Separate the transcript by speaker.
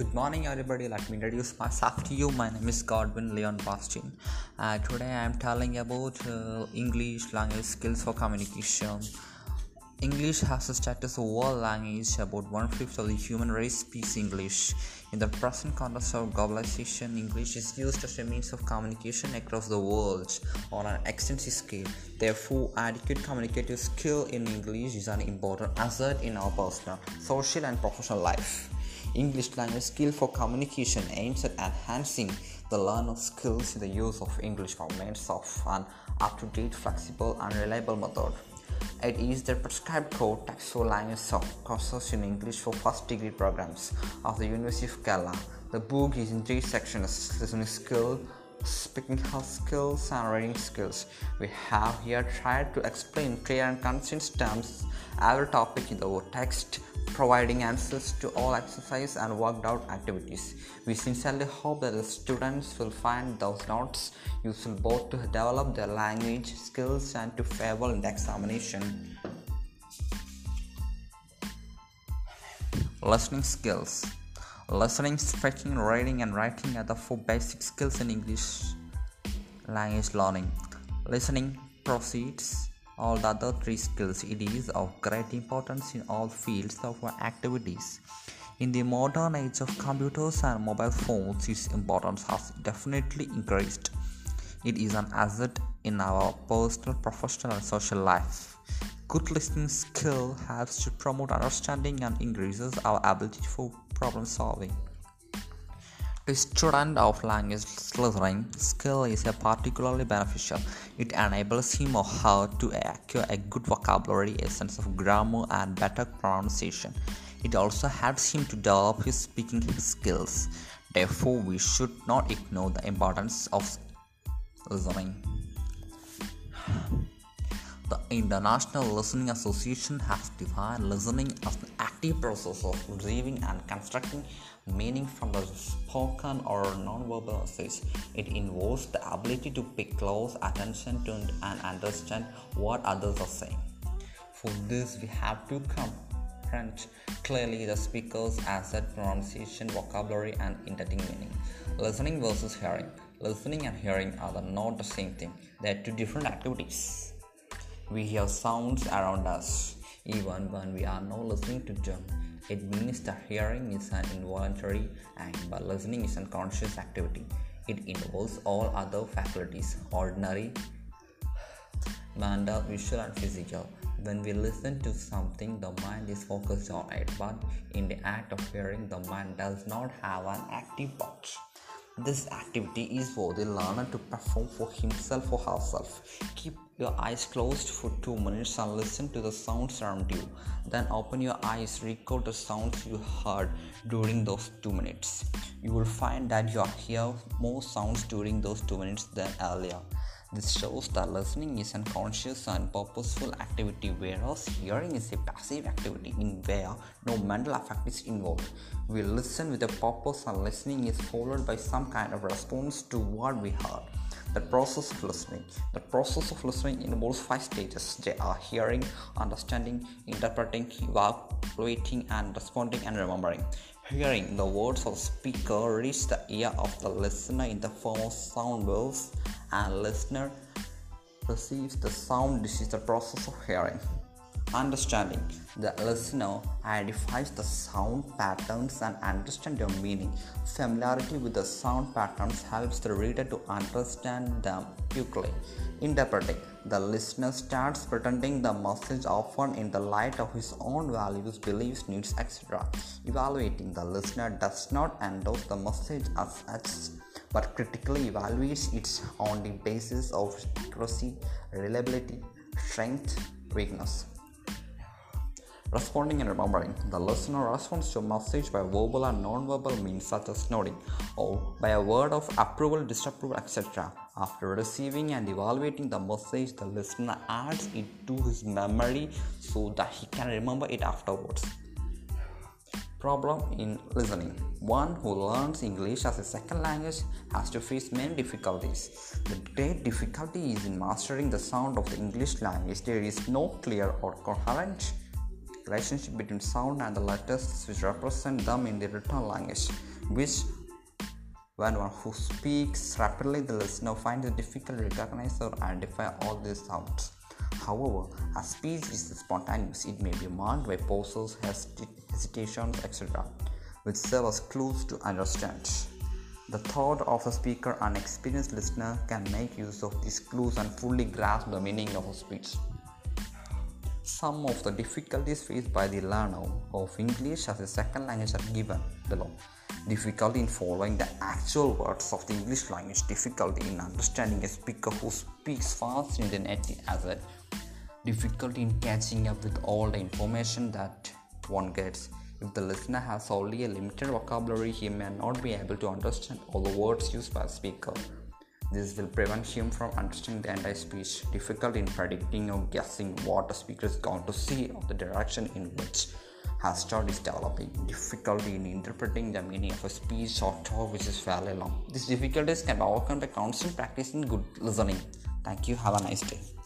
Speaker 1: Good morning, everybody. Let me introduce myself to you. My name is Godwin Leon Bastin. Uh, today I am telling about uh, English language skills for communication. English has a status of world language. About one fifth of the human race speaks English. In the present context of globalization, English is used as a means of communication across the world on an extensive scale. Therefore, adequate communicative skill in English is an important asset in our personal, social, and professional life. English language skill for communication aims at enhancing the learner's skills in the use of English for means of an up-to-date, flexible, and reliable method. It is the prescribed core textual language of courses in English for first degree programs of the University of Kerala. The book is in three sections listening skill, speaking skills, and reading skills. We have here tried to explain clear and concise terms every topic in the text providing answers to all exercise and worked out activities. We sincerely hope that the students will find those notes useful both to develop their language skills and to well in the examination. Listening skills. Listening, speaking, reading, and writing are the four basic skills in English language learning. Listening proceeds all the other three skills. It is of great importance in all fields of activities. In the modern age of computers and mobile phones, its importance has definitely increased. It is an asset in our personal, professional, and social life. Good listening skill helps to promote understanding and increases our ability for problem solving. To student of language listening skill is particularly beneficial. It enables him or her to acquire a good vocabulary, a sense of grammar, and better pronunciation. It also helps him to develop his speaking skills. Therefore, we should not ignore the importance of listening. International Listening Association has defined listening as an active process of receiving and constructing meaning from the spoken or non-verbal message. It involves the ability to pay close attention to and understand what others are saying. For this, we have to comprehend clearly the speaker's asset, pronunciation, vocabulary, and intending meaning. Listening versus hearing. Listening and hearing are not the same thing. They are two different activities. We hear sounds around us, even when we are not listening to them. It means that hearing is an involuntary act, but listening is a conscious activity. It involves all other faculties, ordinary, mental, visual, and physical. When we listen to something, the mind is focused on it, but in the act of hearing, the mind does not have an active part. This activity is for the learner to perform for himself or herself. Keep your eyes closed for 2 minutes and listen to the sounds around you. Then open your eyes, record the sounds you heard during those 2 minutes. You will find that you hear more sounds during those 2 minutes than earlier. This shows that listening is a conscious and purposeful activity, whereas hearing is a passive activity in where no mental effect is involved. We listen with a purpose, and listening is followed by some kind of response to what we heard. The process of listening. The process of listening involves five stages. They are hearing, understanding, interpreting, evaluating, and responding and remembering. Hearing the words of the speaker reach the ear of the listener in the form of sound waves and listener perceives the sound this is the process of hearing. Understanding the listener identifies the sound patterns and understand their meaning. Familiarity with the sound patterns helps the reader to understand them quickly. Interpreting the listener starts pretending the message often in the light of his own values beliefs needs etc evaluating the listener does not endorse the message as such but critically evaluates it on the basis of accuracy, reliability, strength, weakness. Responding and remembering. The listener responds to a message by verbal and non-verbal means such as nodding or by a word of approval, disapproval, etc. After receiving and evaluating the message, the listener adds it to his memory so that he can remember it afterwards. Problem in listening. One who learns English as a second language has to face many difficulties. The great difficulty is in mastering the sound of the English language. There is no clear or coherent relationship between sound and the letters which represent them in the written language, which when one who speaks rapidly, the listener finds it difficult to recognize or identify all these sounds. However, as speech is spontaneous, it may be marked by pauses, hesitations, etc., which serve as clues to understand. The thought of a speaker an experienced listener can make use of these clues and fully grasp the meaning of a speech. Some of the difficulties faced by the learner of English as a second language are given below. Difficulty in following the actual words of the English language, difficulty in understanding a speaker who speaks fast in the native difficulty in catching up with all the information that one gets. If the listener has only a limited vocabulary, he may not be able to understand all the words used by the speaker. This will prevent him from understanding the entire speech, difficulty in predicting or guessing what the speaker is going to say or the direction in which has is developing, difficulty in interpreting the meaning of a speech or talk which is fairly long. These difficulties can be overcome by constant practice in good listening. Thank you. Have a nice day.